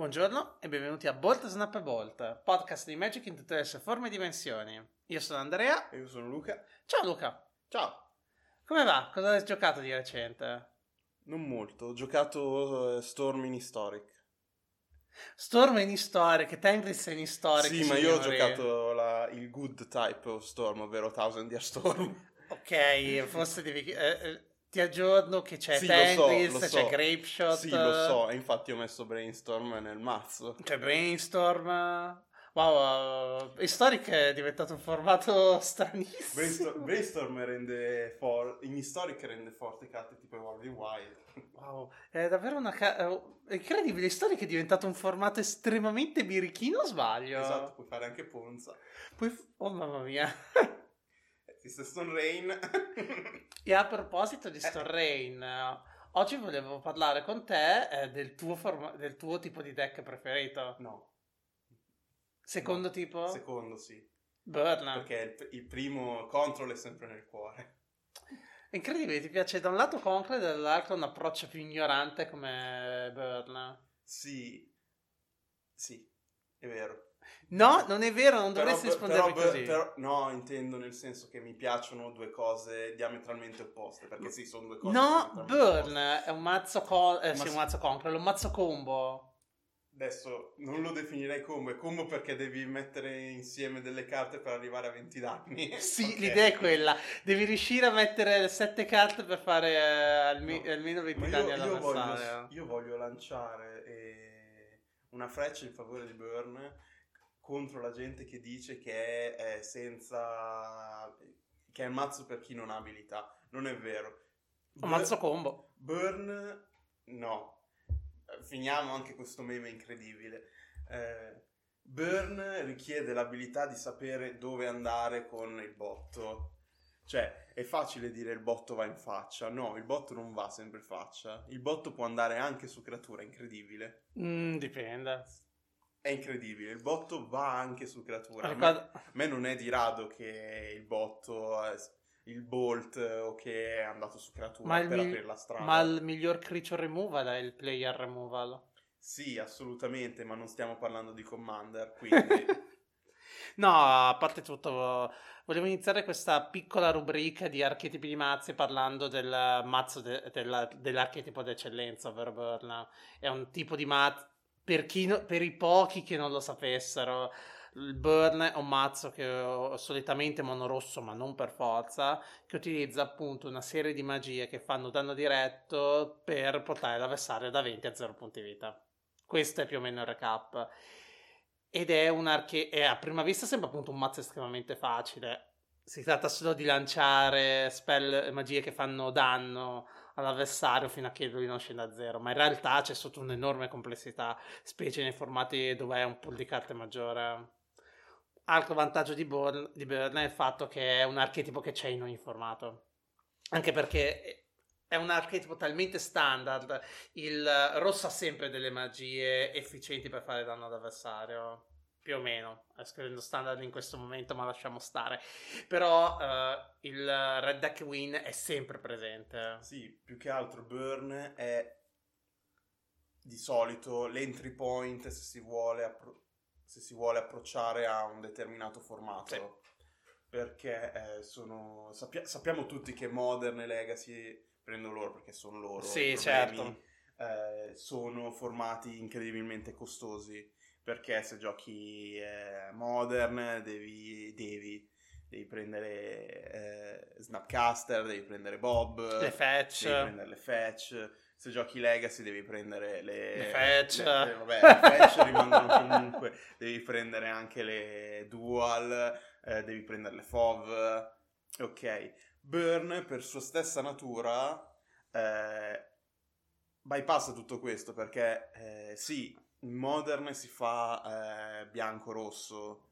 Buongiorno e benvenuti a Bolt Snap e Bolt, podcast di Magic in tutte le sue forme e dimensioni. Io sono Andrea. E io sono Luca. Ciao Luca. Ciao. Come va? Cosa hai giocato di recente? Non molto, ho giocato uh, Storm in Historic. Storm in Historic, Tangris in Historic. Sì, ma io ho giocato la, il good type of Storm, ovvero Thousand Year Storm. Ok, forse devi... Eh, eh ti aggiorno che c'è sì, Tangris, so, so. c'è Grape Shot. Sì, lo so, e infatti ho messo Brainstorm nel mazzo. C'è Brainstorm. Wow, uh, Historic è diventato un formato stranissimo. Brainstorm, Brainstorm rende forte, in Historic rende forte carte tipo World Wild. Wow, è davvero una ca- uh, incredibile. Historic è diventato un formato estremamente birichino, sbaglio? Esatto, puoi fare anche Ponza. Puoi... Oh mamma mia. Esiste Stone Rain. e a proposito di Stone eh. Rain, oggi volevo parlare con te eh, del, tuo forma- del tuo tipo di deck preferito. No. Secondo no. tipo? Secondo, sì. Burn. Perché il, il, primo control è sempre nel cuore. Incredibile, ti piace da un lato Conquer e dall'altro un approccio più ignorante come Burn. Sì, sì, è vero. No, non è vero, non dovresti però, rispondermi però, così. Però, no, intendo nel senso che mi piacciono due cose diametralmente opposte, perché sì, sono due cose No, Burn opposte. è un mazzo, co- eh, sì, un mazzo concreto, un mazzo combo. Adesso non lo definirei combo, è combo perché devi mettere insieme delle carte per arrivare a 20 danni. Sì, okay. l'idea è quella, devi riuscire a mettere 7 carte per fare eh, almi- no. almeno 20 io, danni io voglio, io voglio lanciare eh, una freccia in favore di Burn contro la gente che dice che è, senza... che è il mazzo per chi non ha abilità. Non è vero. Un mazzo combo. Burn, no. Finiamo anche questo meme incredibile. Eh, Burn richiede l'abilità di sapere dove andare con il botto. Cioè, è facile dire il botto va in faccia. No, il botto non va sempre in faccia. Il botto può andare anche su creatura, incredibile. Mm, dipende. È incredibile, il botto va anche su creatura. A me, a me non è di rado che il botto, il bolt o che è andato su creatura per mi- aprire la strada. Ma il miglior creature removal è il player removal. Sì, assolutamente, ma non stiamo parlando di commander, quindi... no, a parte tutto, volevo iniziare questa piccola rubrica di archetipi di mazzi parlando del mazzo de- della, dell'archetipo d'eccellenza, ovvero Burn. È un tipo di mazzo per, no, per i pochi che non lo sapessero, il burn è un mazzo che ho solitamente monorosso, ma non per forza, che utilizza appunto una serie di magie che fanno danno diretto per portare l'avversario da 20 a 0 punti vita. Questo è più o meno il recap. Ed è un arche... È a prima vista sembra appunto un mazzo estremamente facile. Si tratta solo di lanciare spell magie che fanno danno all'avversario fino a che lui non scenda a zero, ma in realtà c'è sotto un'enorme complessità, specie nei formati dove è un pool di carte maggiore. Altro vantaggio di Burn, di Burn è il fatto che è un archetipo che c'è in ogni formato, anche perché è un archetipo talmente standard, il rosso ha sempre delle magie efficienti per fare danno all'avversario più o meno, scrivendo standard in questo momento, ma lasciamo stare. Però uh, il Red Deck Win è sempre presente. Sì, più che altro Burn è di solito l'entry point se si vuole, appro- se si vuole approcciare a un determinato formato. Sì. Perché eh, sono, sappia- sappiamo tutti che Modern e Legacy prendono loro perché sono loro. Sì, problemi, certo. Eh, sono formati incredibilmente costosi perché se giochi eh, modern devi, devi, devi prendere eh, Snapcaster, devi prendere Bob, le fetch, devi prendere le fetch. Se giochi Legacy devi prendere le, le fetch, le, le, vabbè, le fetch rimangono comunque, devi prendere anche le dual, eh, devi prendere le FOV, ok. Burn per sua stessa natura eh, bypassa tutto questo perché eh, sì, Modern si fa eh, bianco-rosso,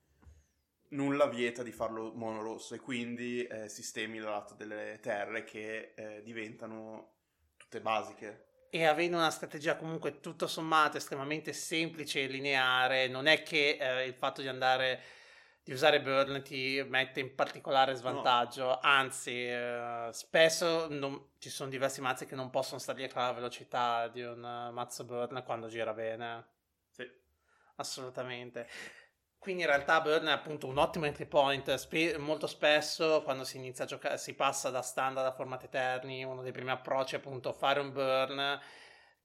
nulla vieta di farlo mono-rosso e quindi eh, sistemi dal lato delle terre che eh, diventano tutte basiche. E avendo una strategia comunque tutto sommato estremamente semplice e lineare, non è che eh, il fatto di andare di usare Burn ti mette in particolare svantaggio, no. anzi eh, spesso non, ci sono diversi mazzi che non possono stare dietro alla velocità di un uh, mazzo Burn quando gira bene. Assolutamente. Quindi in realtà Burn è appunto un ottimo entry point. Spe- molto spesso quando si inizia a giocare, si passa da standard a format eterni, uno dei primi approcci è appunto fare un burn.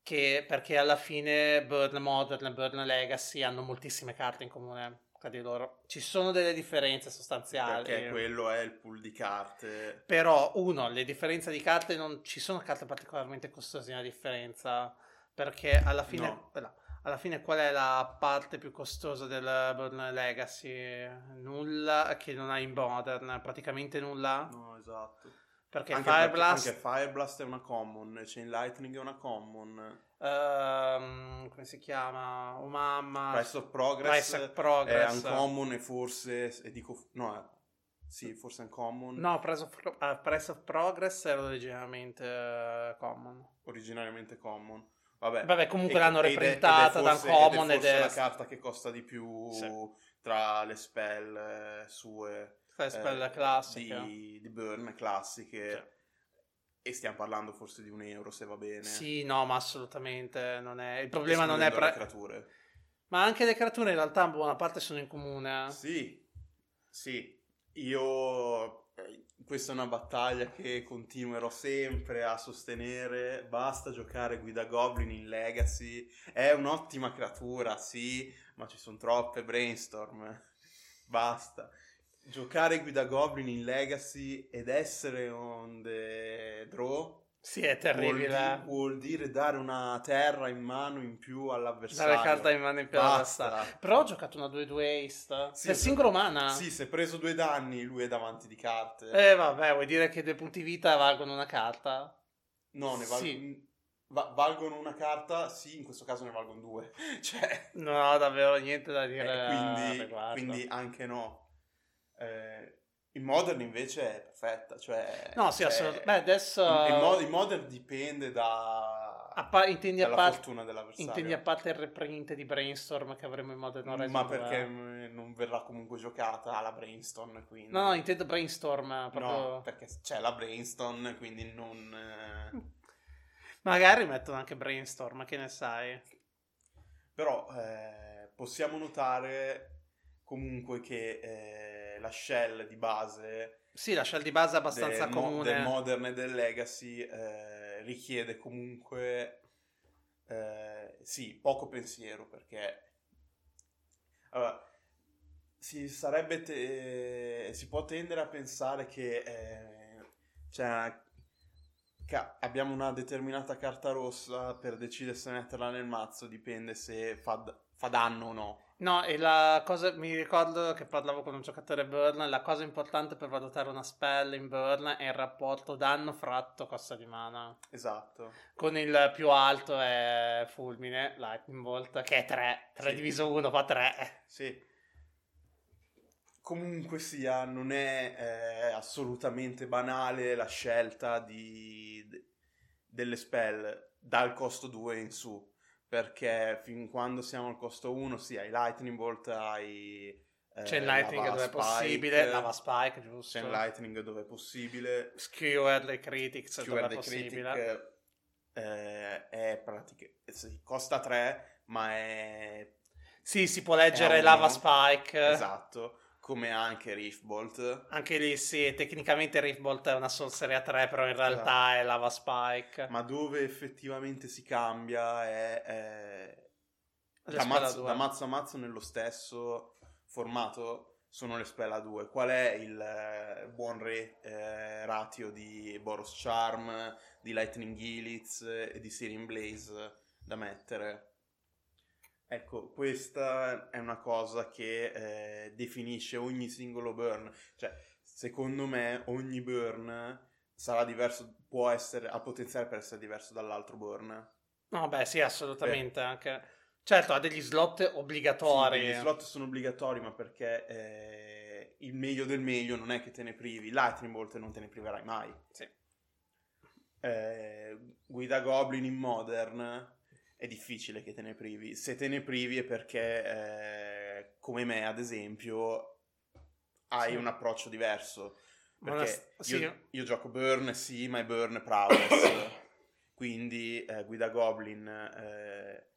Che, perché alla fine Burn Modern e Burn Legacy hanno moltissime carte in comune tra di loro. Ci sono delle differenze sostanziali. Perché quello è il pool di carte. Però, uno, le differenze di carte non ci sono carte particolarmente costose nella differenza. Perché alla fine. No. no, alla fine qual è la parte più costosa del Burn Legacy? Nulla che non hai in Modern, praticamente nulla. No, esatto. Perché anche Fireblast, perché anche Fireblast è una common, Chain Lightning è una common, ehm, come si chiama? Oh mamma, Price of Progress, Price of è Progress. uncommon e forse, e dico, no, eh, sì, forse è uncommon, No, Price of, ah, Price of Progress era originariamente eh, common. originariamente common. Vabbè, Vabbè, comunque E- l'hanno reprintata da Uncommon ed è la carta che costa di più Sì. tra le spell eh, sue Fai spell eh, classica. di, di burn classiche e stiamo parlando forse di un euro se va bene Sì, no, ma assolutamente non è... Il problema non è... Pre- le creature Ma anche le creature in realtà in buona parte sono in comune. Sì, sì, io eh, questa è una battaglia che continuerò sempre a sostenere. Basta giocare Guida Goblin in Legacy, è un'ottima creatura, sì, ma ci sono troppe brainstorm. Basta. Giocare Guida Goblin in Legacy ed essere on the draw Sì, è vuol, terribile. di- vuol dire dare una terra in mano in più all'avversario. Dare carta in mano in più alla Basta. testa. Però ho giocato una 2-2 haste. Sì, sì. singolo mana. Sì, si è preso due danni, lui è davanti di carte. Eh vabbè, vuoi dire che due punti vita valgono una carta? no, ne val- sì. va- valgono una carta, sì, in questo caso ne valgono due. cioè, No, davvero niente da eh, dire. a quindi, quindi anche no. Eh, in Modern invece è perfetta, cioè... No, sì, cioè, assolutamente. Beh, adesso... In, in mo- in Modern dipende da... a pa- intendi, a dalla parte, fortuna dell'avversario. intendi a parte il reprint di Brainstorm che avremo in Modern Horizon Ma 2? perché mm, non verrà comunque giocata la Brainstorm, quindi... No, no, intendo Brainstorm. Proprio... No, perché c'è la Brainstorm, quindi non... eh, Magari mettono anche Brainstorm, che ne sai? Però eh, possiamo notare comunque che eh, la shell di base Sì, la shell di base è abbastanza del, comune. del Modern e del Legacy eh, richiede comunque eh, sì, poco pensiero perché allora, si sarebbe te- si può tendere a pensare che eh, cioè, che abbiamo una determinata carta rossa per decidere se metterla nel mazzo dipende se fa, d- fa danno o no No, e la cosa, mi ricordo che parlavo con un giocatore Burn, la cosa importante per valutare una spell in Burn è il rapporto danno fratto costa di mana. esatto Con il più alto è Fulmine, Lightning Bolt, che è 3, 3 Sì. diviso 1 fa 3. Sì. Comunque sia, non è eh, assolutamente banale la scelta di, de- delle spell dal costo 2 in su, perché fin quando siamo al costo 1, sì, hai Lightning Bolt, hai eh, C'è il Lightning Lava dove è Spike, possibile, Lava Spike, giusto? C'è il Lightning dove è possibile, Skewer dei Critics dove Skewer è the possibile. Critic eh, è praticamente, sì, costa 3, ma è Sì, si può leggere È Lava. Spike. esatto, come anche Riftbolt. Anche lì sì, tecnicamente Riftbolt è una sorcery a 3, però in realtà è Lava Spike. Ma dove effettivamente si cambia è, è- da, mazzo, da mazzo a mazzo nello stesso formato sono le spell a 2. Qual è il eh, buon re, eh, ratio di Boros Charm, di Lightning Gilitz e di Searing Blaze da mettere? Ecco, questa è una cosa che eh, definisce ogni singolo burn. Cioè, secondo me, ogni burn sarà diverso, può essere, ha potenziale per essere diverso dall'altro burn. No, beh, sì, assolutamente. Anche... Certo, ha degli slot obbligatori. Sì, gli slot sono obbligatori, ma perché eh, il meglio del meglio non è che te ne privi. Lightning Bolt non te ne priverai mai. Sì. Eh, guida Goblin in Modern è difficile che te ne privi. Se te ne privi è perché, eh, come me, ad esempio, hai Sì. un approccio diverso. Perché una- sì. io, io gioco Burn, sì, ma è Burn Prowess. Quindi eh, guida Goblin, eh,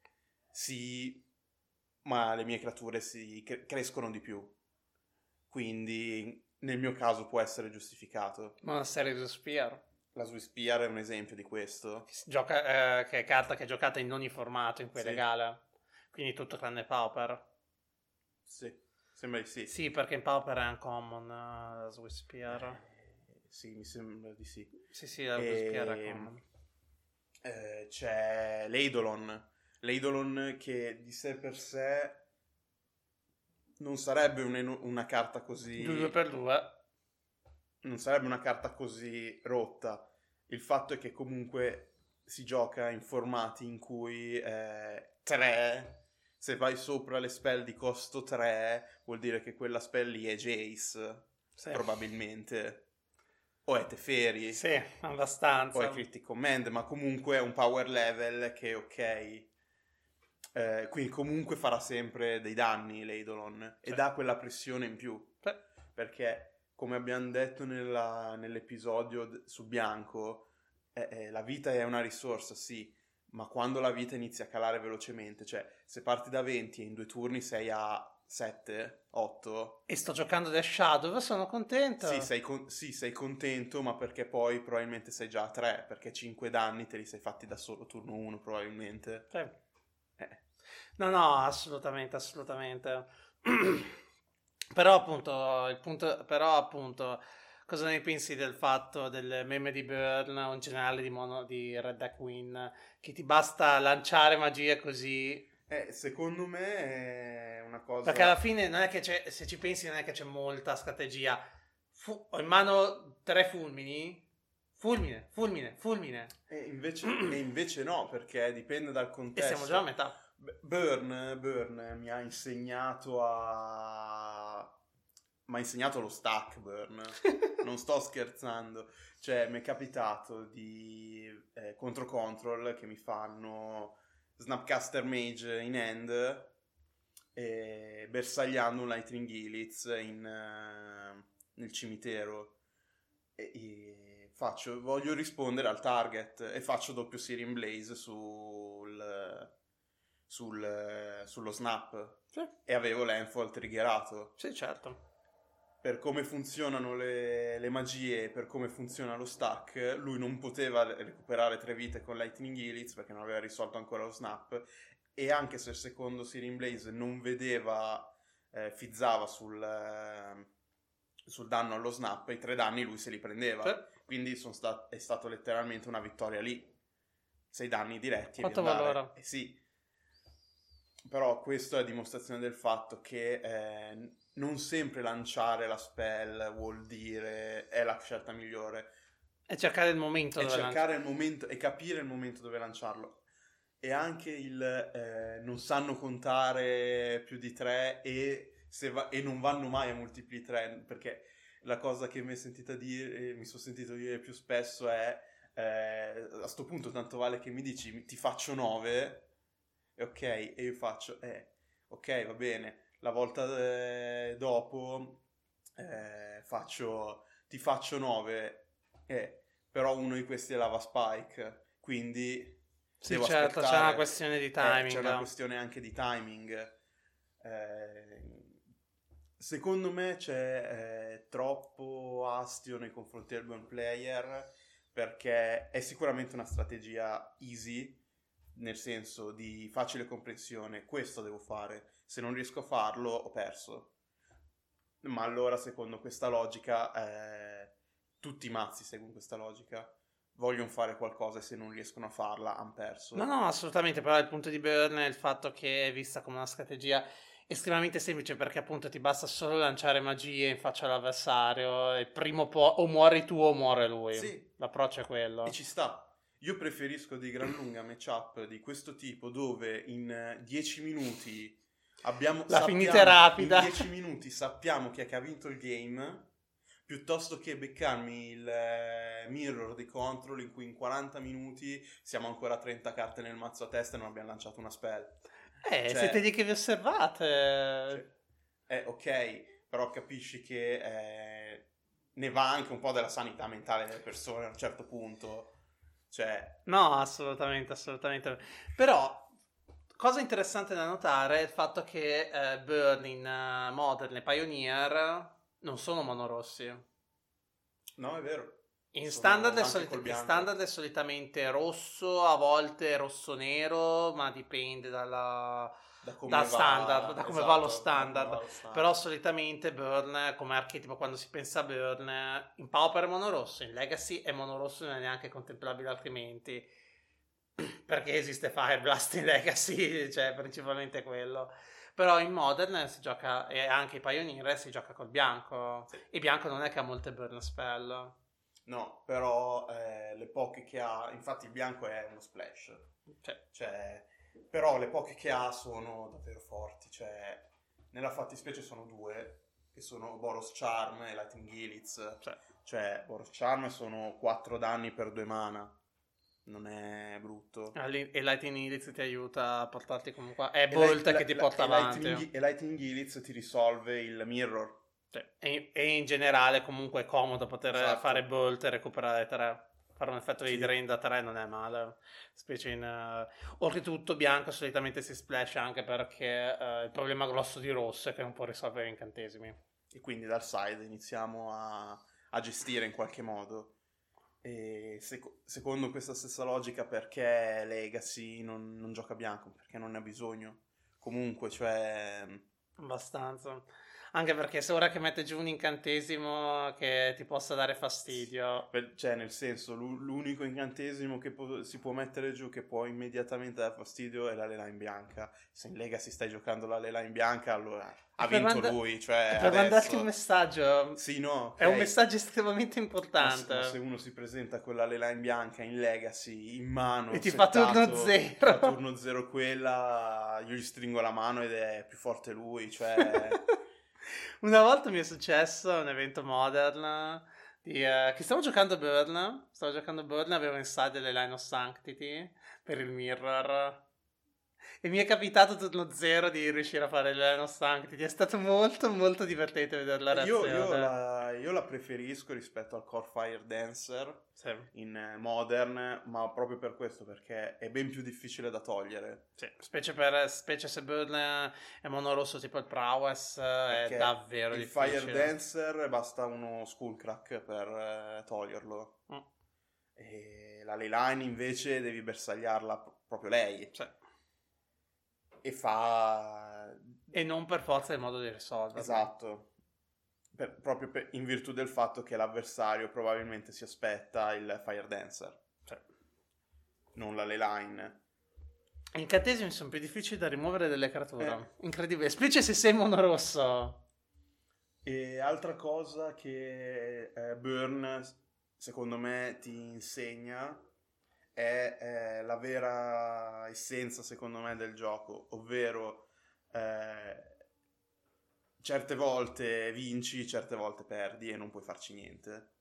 sì, ma le mie creature si cre- crescono di più. Quindi nel mio caso può essere giustificato. Ma una serie di Spear. La Swiss Spear è un esempio di questo. Che, gioca, eh, che è carta che è giocata in ogni formato in cui è Sì. legale. Quindi tutto tranne Pauper. Sì, sembra di sì. Sì, perché in Pauper è uncommon uh, la Swiss Spear. Eh, sì, mi sembra di sì. Sì, sì, la Swiss Spear è Ehm, common. Eh, c'è l'Eidolon. L'Eidolon che di sé per sé non sarebbe un- una carta così... 2 per 2 non sarebbe una carta così rotta. Il fatto è che comunque si gioca in formati in cui 3, se vai sopra le spell di costo 3, vuol dire che quella spell lì è Jace, Sì. probabilmente. O è Teferi, Sì, abbastanza. o è Critic Command, ma comunque è un power level che ok. Eh, quindi comunque farà sempre dei danni l'Eidolon e Sì. dà quella pressione in più Sì. perché come abbiamo detto nella- nell'episodio d- su Bianco, eh, eh, la vita è una risorsa, sì, ma quando la vita inizia a calare velocemente, cioè se parti da 20 e in due turni sei a 7, 8, E sto giocando The Shadow, sono contento. sì sei, con- sì, sei contento, ma perché poi probabilmente sei già a 3, perché 5 danni te li sei fatti da solo turno 1 probabilmente. Sì. Eh, No, no, assolutamente, assolutamente. però appunto, il punto, però appunto, cosa ne pensi del fatto del meme di Burn o in generale di, mono, di Red Deck Win, che ti basta lanciare magie così? eh, secondo me è una cosa... Perché alla fine non è che c'è, se ci pensi non è che c'è molta strategia. Fu- ho in mano tre fulmini, fulmine, fulmine, fulmine, E invece, e invece no, perché dipende dal e contesto. siamo già a metà. Burn, Burn mi ha insegnato a... mi ha insegnato lo stack Burn, non sto scherzando. Cioè, mi è capitato di eh, contro control che mi fanno Snapcaster Mage in hand e bersagliando un Lightning Gilitz in, eh, nel cimitero. E, e faccio, voglio rispondere al target e faccio doppio Sirin Blaze sul, sul, sullo snap Sì, e avevo l'Enfall triggerato. sì, certo. Per come funzionano le, le magie, per come funziona lo stack, lui non poteva recuperare tre vite con Lightning Helix perché non aveva risolto ancora lo snap. E anche se il secondo Sirin Blaze non vedeva, eh, fizzava sul, eh, sul danno allo snap, i tre danni lui se li prendeva. Sì. Quindi sono sta- è stato letteralmente una vittoria lì. Sei danni diretti. Quanto valora? Eh sì. Però questo è dimostrazione del fatto che eh, non sempre lanciare la spell vuol dire è la scelta migliore. E cercare il momento È cercare il momento e capire il momento dove lanciarlo. E anche il eh, non sanno contare più di tre e, se va- e non vanno mai a multipli tre perché la cosa che mi, è sentita dire, mi sono sentito dire più spesso è eh, a sto punto tanto vale che mi dici ti faccio 9 e ok e io faccio eh ok va bene la volta eh, dopo eh, faccio ti faccio 9 eh, però uno di questi è lava spike quindi Sì, devo certo, c'è una questione di eh, timing. c'è una questione anche di timing Eh, secondo me c'è troppo astio nei confronti del buon player perché è sicuramente una strategia easy nel senso di facile comprensione questo devo fare se non riesco a farlo ho perso ma allora secondo questa logica eh, tutti i mazzi seguono questa logica vogliono fare qualcosa e se non riescono a farla hanno perso No, no, assolutamente, però il punto di Burn è il fatto che è vista come una strategia estremamente semplice perché appunto ti basta solo lanciare magie in faccia all'avversario e prima o poi o muori tu o muore lui. Sì. L'approccio è quello. E ci sta. Io preferisco di gran lunga matchup di questo tipo dove in eh, 10 minuti abbiamo La finita rapida. In 10 minuti sappiamo chi è che ha vinto il game piuttosto che beccarmi il eh, mirror di control in cui in 40 minuti siamo ancora a 30 carte nel mazzo a testa e non abbiamo lanciato una spell. Eh, cioè- siete lì che vi osservate. Cioè, eh, ok, però capisci che eh, ne va anche un po' della sanità mentale delle persone a un certo punto. Cioè, No, assolutamente, assolutamente. Però Cosa interessante da notare è il fatto che eh, Burn in uh, Modern e Pioneer non sono monorossi. No, è vero. In standard, è anche solit- col in bianco. standard è solitamente rosso, a volte rosso-nero, ma dipende dalla... Da come Da va- standard, da come va lo standard. va lo standard. Però solitamente Burn, come archetipo, quando si pensa a Burn, in Pauper è monorosso, in Legacy è monorosso, non è neanche contemplabile altrimenti. Perché esiste Fire Blast in Legacy, cioè principalmente quello. Però in Modern si gioca, e anche i Pioneer si gioca col bianco. Sì. E bianco non è che ha molte Burn spell. No, però eh, le poche che ha, infatti il bianco è uno splash, Cioè, cioè, però le poche che ha sono davvero forti, cioè, nella fattispecie sono due, che sono Boros Charm e Lightning Gilitz, cioè, cioè Boros Charm sono 4 danni per 2 mana, non è brutto. Alli- e Lightning Elix ti aiuta a portarti comunque. È Bolt che ti porta e avanti. Lightning, e Lightning Gilitz ti risolve il mirror. Cioè, e, e in generale comunque è comodo poter Esatto. fare Bolt e recuperare 3. Fare un effetto di Sì. drain da 3 non è male. Specie in. eh, Oltretutto, bianco solitamente si splash anche perché eh, il problema grosso di rosso è che non può risolvere incantesimi. E quindi dal side iniziamo a, a gestire in qualche modo. E seco- secondo questa stessa logica, perché Legacy non, non gioca bianco? Perché non ne ha bisogno. Comunque, cioè, Abbastanza. Anche perché se ora che mette giù un incantesimo che ti possa dare fastidio. cioè, nel senso, l'u- l'unico incantesimo che po- si può mettere giù che può immediatamente dar fastidio è la in bianca. Se in Legacy stai giocando la in bianca, allora ha vinto manda- lui. Cioè, per mandarti adesso- un messaggio. Sì, no. È un messaggio estremamente Ma importante. se- ma se uno si presenta con la in bianca in Legacy in mano E ti fa settato, turno zero. fa turno zero quella io gli stringo la mano ed è più forte lui cioè Una volta mi è successo a un evento modern di, eh, che stavo giocando Burn. Stavo giocando Burn, avevo in side le Line of Sanctity per il mirror. E mi è capitato turno zero di riuscire a fare le Line of Sanctity. È stato molto, molto divertente vedere la io, reazione. io la, io la preferisco rispetto al Core Fire Dancer Sì, in eh, Modern ma proprio per questo perché è ben più difficile da togliere sì. Specie, per, specie se Burn è monorosso tipo il Prowess, eh, è Perché davvero il difficile. Fire Dancer basta uno Skullcrack per eh, toglierlo Mm. e la Leyline invece devi bersagliarla pro- proprio lei Sì. E fa E non per forza il modo di risolverlo. esatto Per- proprio per- in virtù del fatto che l'avversario probabilmente si aspetta il Fire Dancer Sì. non la Leyline incantesimi sono più difficili da rimuovere delle creature. Eh. Incredibile, specie se sei monorosso. e altra cosa che eh, Burn secondo me ti insegna è eh, la vera essenza secondo me del gioco ovvero eh, certe volte vinci certe volte perdi e non puoi farci niente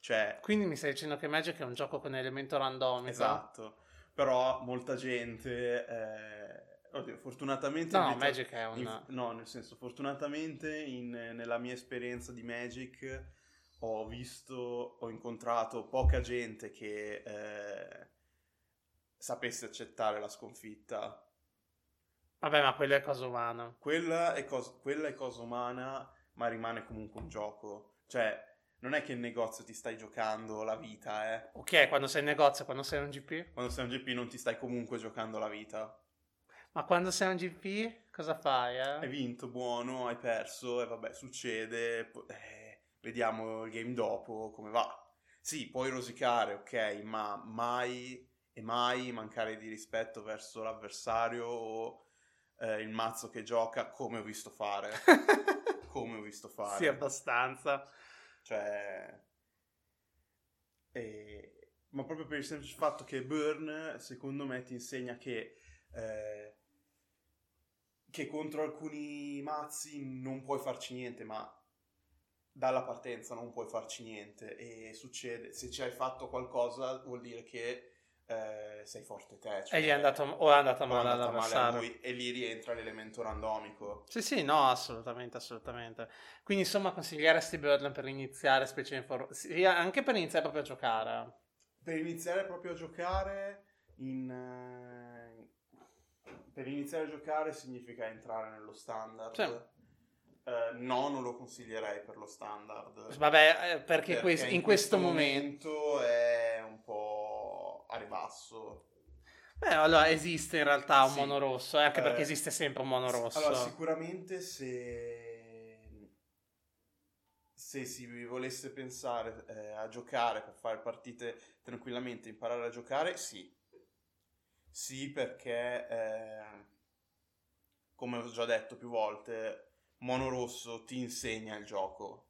cioè Quindi mi stai dicendo che Magic è un gioco con elemento randomico? Esatto, però molta gente, eh, oddio, fortunatamente... No, Magic è un... in- no, nel senso, fortunatamente in- nella mia esperienza di Magic ho visto, ho incontrato poca gente che eh, sapesse accettare la sconfitta. Vabbè, ma quello è cosa umana. Quella è, cos- quella è cosa umana, ma rimane comunque un gioco. Cioè, non è che in negozio ti stai giocando la vita, eh. Ok, quando sei in negozio, quando sei un GP? Quando sei un GP non ti stai comunque giocando la vita. Ma quando sei un GP, cosa fai, Hai eh? vinto, buono, hai perso e vabbè, succede. eh, vediamo il game dopo come va. Sì, puoi rosicare, ok, ma mai e mai mancare di rispetto verso l'avversario o eh, il mazzo che gioca come ho visto fare. come ho visto fare. sì, abbastanza. Cioè, e- ma proprio per il semplice fatto che Burn, secondo me, ti insegna che, eh, che contro alcuni mazzi non puoi farci niente, ma dalla partenza non puoi farci niente. E succede, se ci hai fatto qualcosa, vuol dire che eh, sei forte te. cioè- E gli è andato, o è andata o è male andata male a lui, e lì rientra l'elemento randomico. Sì, sì, no, assolutamente, assolutamente. Quindi, insomma, consiglieresti Birdland per iniziare, specie in for- sì, anche per iniziare proprio a giocare. per iniziare proprio a giocare in, eh, per iniziare a giocare significa entrare nello standard. Sì. Eh, no, non lo consiglierei per lo standard. Vabbè, eh, perché, quest- in, questo, momento... momento è un po' a ribasso. Beh, allora esiste in realtà un Sì. mono rosso, eh, anche Eh, perché esiste sempre un mono rosso. Allora, sicuramente se se si volesse pensare eh, a giocare per fare partite tranquillamente, imparare a giocare, sì. Sì, perché eh, come ho già detto più volte, Mono Rosso ti insegna il gioco,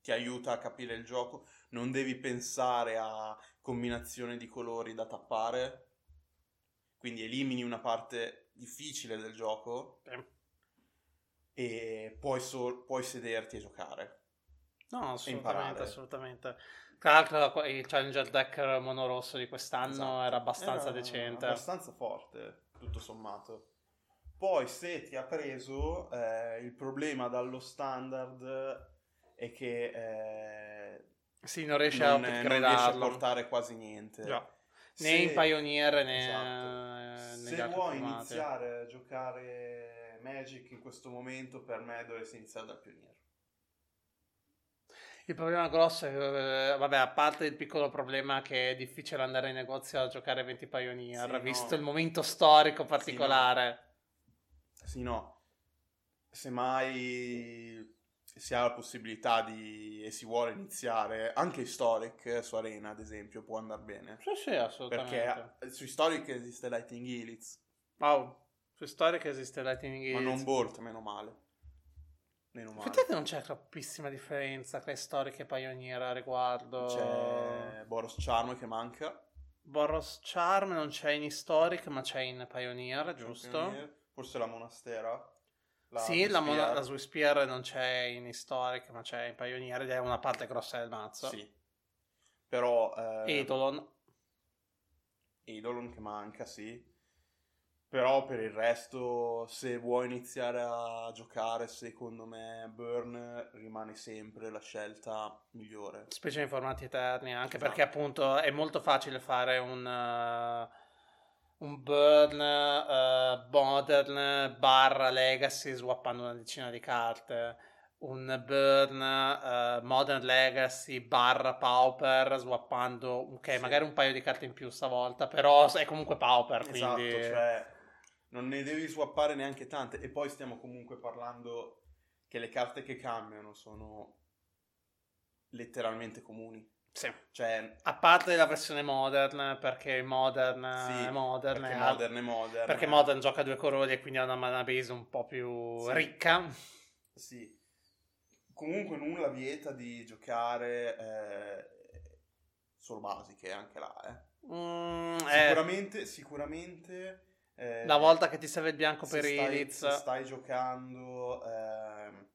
ti aiuta a capire il gioco, non devi pensare a combinazione di colori da tappare, quindi elimini una parte difficile del gioco Sì. e puoi, so- puoi sederti e giocare. No, assolutamente, assolutamente. Tra l'altro il Challenger Deck mono rosso di quest'anno Esatto. era abbastanza Era decente. Abbastanza forte, tutto sommato. Poi se ti ha preso, eh, il problema dallo standard è che eh, Sì, non riesce non, a non riesce a portare quasi niente. Già. Se- Né in Pioneer né Esatto. negli Se altri vuoi formati. iniziare a giocare Magic in questo momento, per me dovresti iniziare dal Pioniere. Il problema grosso è, eh, vabbè, a parte il piccolo problema che è difficile andare in negozio a giocare 20 Pioneer, Sì, no. visto il momento storico particolare. Sì, no. Semmai si ha la possibilità di e si vuole iniziare anche Historic eh, su Arena, ad esempio, può andare bene. Sì, sì, assolutamente. Perché eh, su Historic esiste Lightning Helix, Wow, su Storic esiste Lightning ma Gates. non Bolt, meno male. Meno male. Effettivamente non c'è troppissima differenza tra Storic e Pioneer a riguardo. C'è Boros Charm che manca. Boros Charm non c'è in Historic, ma c'è in Pioneer, giusto? Pioneer. Forse la Monastera. La sì, la. Mona- la Swiss Spear non c'è in Historic, ma c'è in Pioneer ed è una parte grossa del mazzo. Sì. Però... Eh, Eidolon. Eidolon che manca, sì. Però per il resto, se vuoi iniziare a giocare, secondo me Burn rimane sempre la scelta migliore. specie in formati eterni, anche Esatto. perché appunto è molto facile fare un, eh, un burn eh, modern barra legacy swappando una decina di carte. Un burn eh, modern legacy barra pauper swappando, ok, Sì. magari un paio di carte in più stavolta, però è comunque pauper, Esatto, quindi... cioè non ne devi swappare neanche tante. E poi stiamo comunque parlando che le carte che cambiano sono letteralmente comuni. Sì. Cioè, A parte la versione modern, perché modern Sì, è modern, perché è- modern è modern. perché modern gioca due colori e quindi ha una mana base un po' più Sì. ricca. Sì. Comunque nulla vieta di giocare eh, solo basiche, anche là, eh. Mm, eh, Sicuramente, sicuramente... eh, la volta che ti serve il bianco per stai, Ilitz, se stai giocando ehm,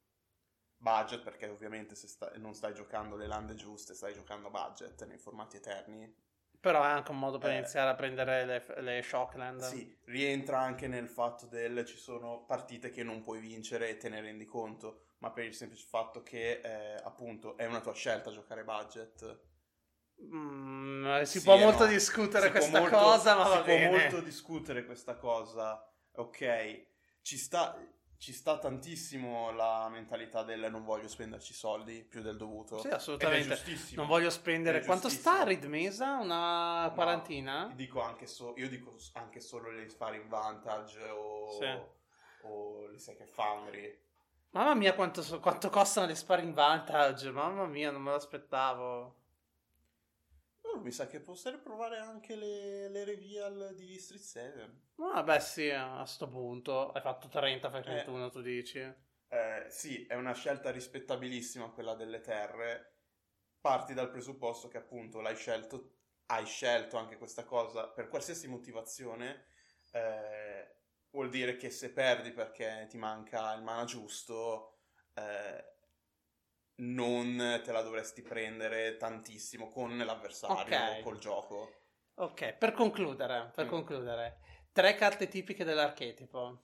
budget, perché ovviamente se sta- non stai giocando le lande giuste, stai giocando budget nei formati eterni, però è anche un modo per Eh. iniziare a prendere le, le Shockland. sì, rientra anche nel fatto del ci sono partite che non puoi vincere e te ne rendi conto, ma per il semplice fatto che eh, appunto è una tua scelta giocare budget. Mm, si Sì può molto no. discutere Si può questa molto- cosa, ma si va può bene. molto discutere questa cosa, ok? Ci sta, ci sta tantissimo la mentalità del non voglio spenderci soldi più del dovuto. Sì, assolutamente. giustissimo. Non voglio spendere. Quanto sta Rid Mesa? Una quarantina? dico anche so- io dico anche solo le Sparring Vantage o, Sì. o le Second Foundry. Mamma mia, quanto, so- quanto costano le sparring vantage? Mamma mia, non me l'aspettavo. Oh, mi sa che potrei provare anche le, le reveal di Street 7. Vabbè, sì, a sto punto. Hai fatto 30, fai Eh. 31, tu dici. Eh, sì, è una scelta rispettabilissima quella delle terre. Parti dal presupposto che appunto l'hai scelto, hai scelto anche questa cosa per qualsiasi motivazione. eh, vuol dire che se perdi perché ti manca il mana giusto, eh, non te la dovresti prendere tantissimo con l'avversario, Ok. col gioco. Ok, per concludere, per Mm. concludere. Tre carte tipiche dell'archetipo.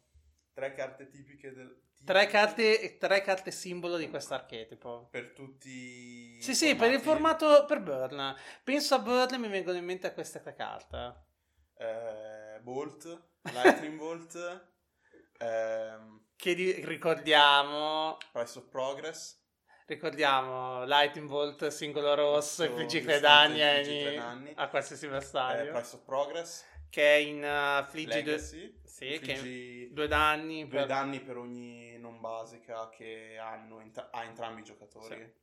Tre carte tipiche del... Tre carte, tre carte simbolo di questo archetipo. per tutti Sì, sì, per il formato per Burn. Penso a Burn e mi vengono in mente queste tre carte. Eh, Bolt, Lightning Bolt, ehm, Che di- ricordiamo, Price of Progress, ricordiamo Lightning Bolt singolo rosso, 3 distante, danni a, qualsiasi eh, bersaglio. Price of Progress, che è in uh, affliggi due, sì, infliggi due danni due per- danni per ogni non basica che hanno ent- a entrambi i giocatori.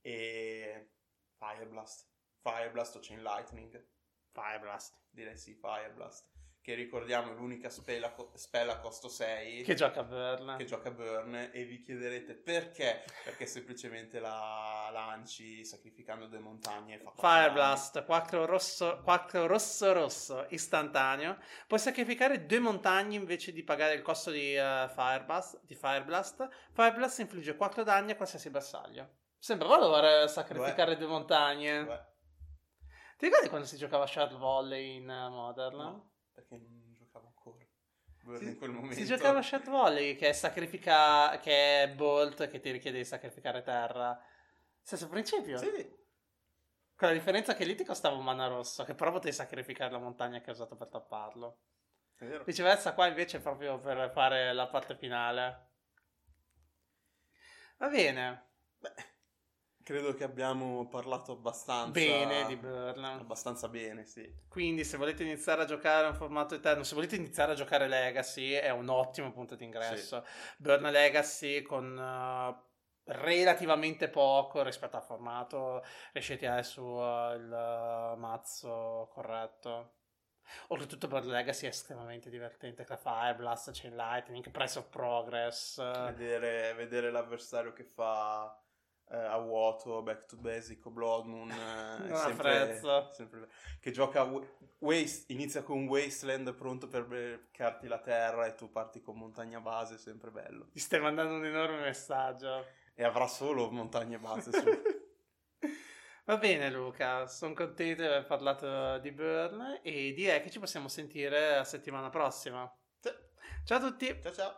E Fire Blast, Fire Blast o Chain Lightning. Fire Blast. Direi sì, Fire Blast. Che ricordiamo è l'unica spell a, co- spell a costo 6 Che gioca Burn. che gioca Burn e vi chiederete perché? Perché semplicemente la lanci sacrificando due montagne fa Fire danni. Blast, 4 rosso, 4 rosso rosso, istantaneo. Puoi sacrificare due montagne invece di pagare il costo di, eh, Fire Blast, di Fire Blast. Fire Blast infligge 4 danni a qualsiasi bersaglio. Sembra valore sacrificare due montagne. Beh, Ti ricordi quando si giocava Shard Volley in eh, Modern? no, perché non giocavo ancora. Si, in quel momento. si giocava Shard Volley che è, sacrifica, che è Bolt che ti richiede di sacrificare terra. Stesso principio. Sì, Con la differenza che lì ti costava un mana rosso, che però potevi sacrificare la montagna che hai usato per tapparlo. Viceversa, qua invece è proprio per fare la parte finale. Va bene. Beh, credo che abbiamo parlato abbastanza Bene di Burn. Abbastanza bene, sì. Quindi, se volete iniziare a giocare a un formato eterno, se volete iniziare a giocare Legacy, è un ottimo punto di ingresso. Burn Legacy con eh, relativamente poco rispetto al formato, riesce a tirare su eh, il eh, mazzo corretto. Oltretutto, Burn Legacy è estremamente divertente. Tra Fire Blast, Chain Lightning, Price of Progress. Vedere, vedere l'avversario che fa eh, a vuoto, back to basic o Blood Moon. eh, sempre, sempre- che gioca waste, inizia con Wasteland pronto per beccarti la terra e tu parti con montagna base, sempre bello. Ti stai mandando un enorme messaggio. E avrà solo montagne base su. Va bene Luca, sono contento di aver parlato di Burn e direi che ci possiamo sentire la settimana prossima. Ciao a tutti! ciao ciao.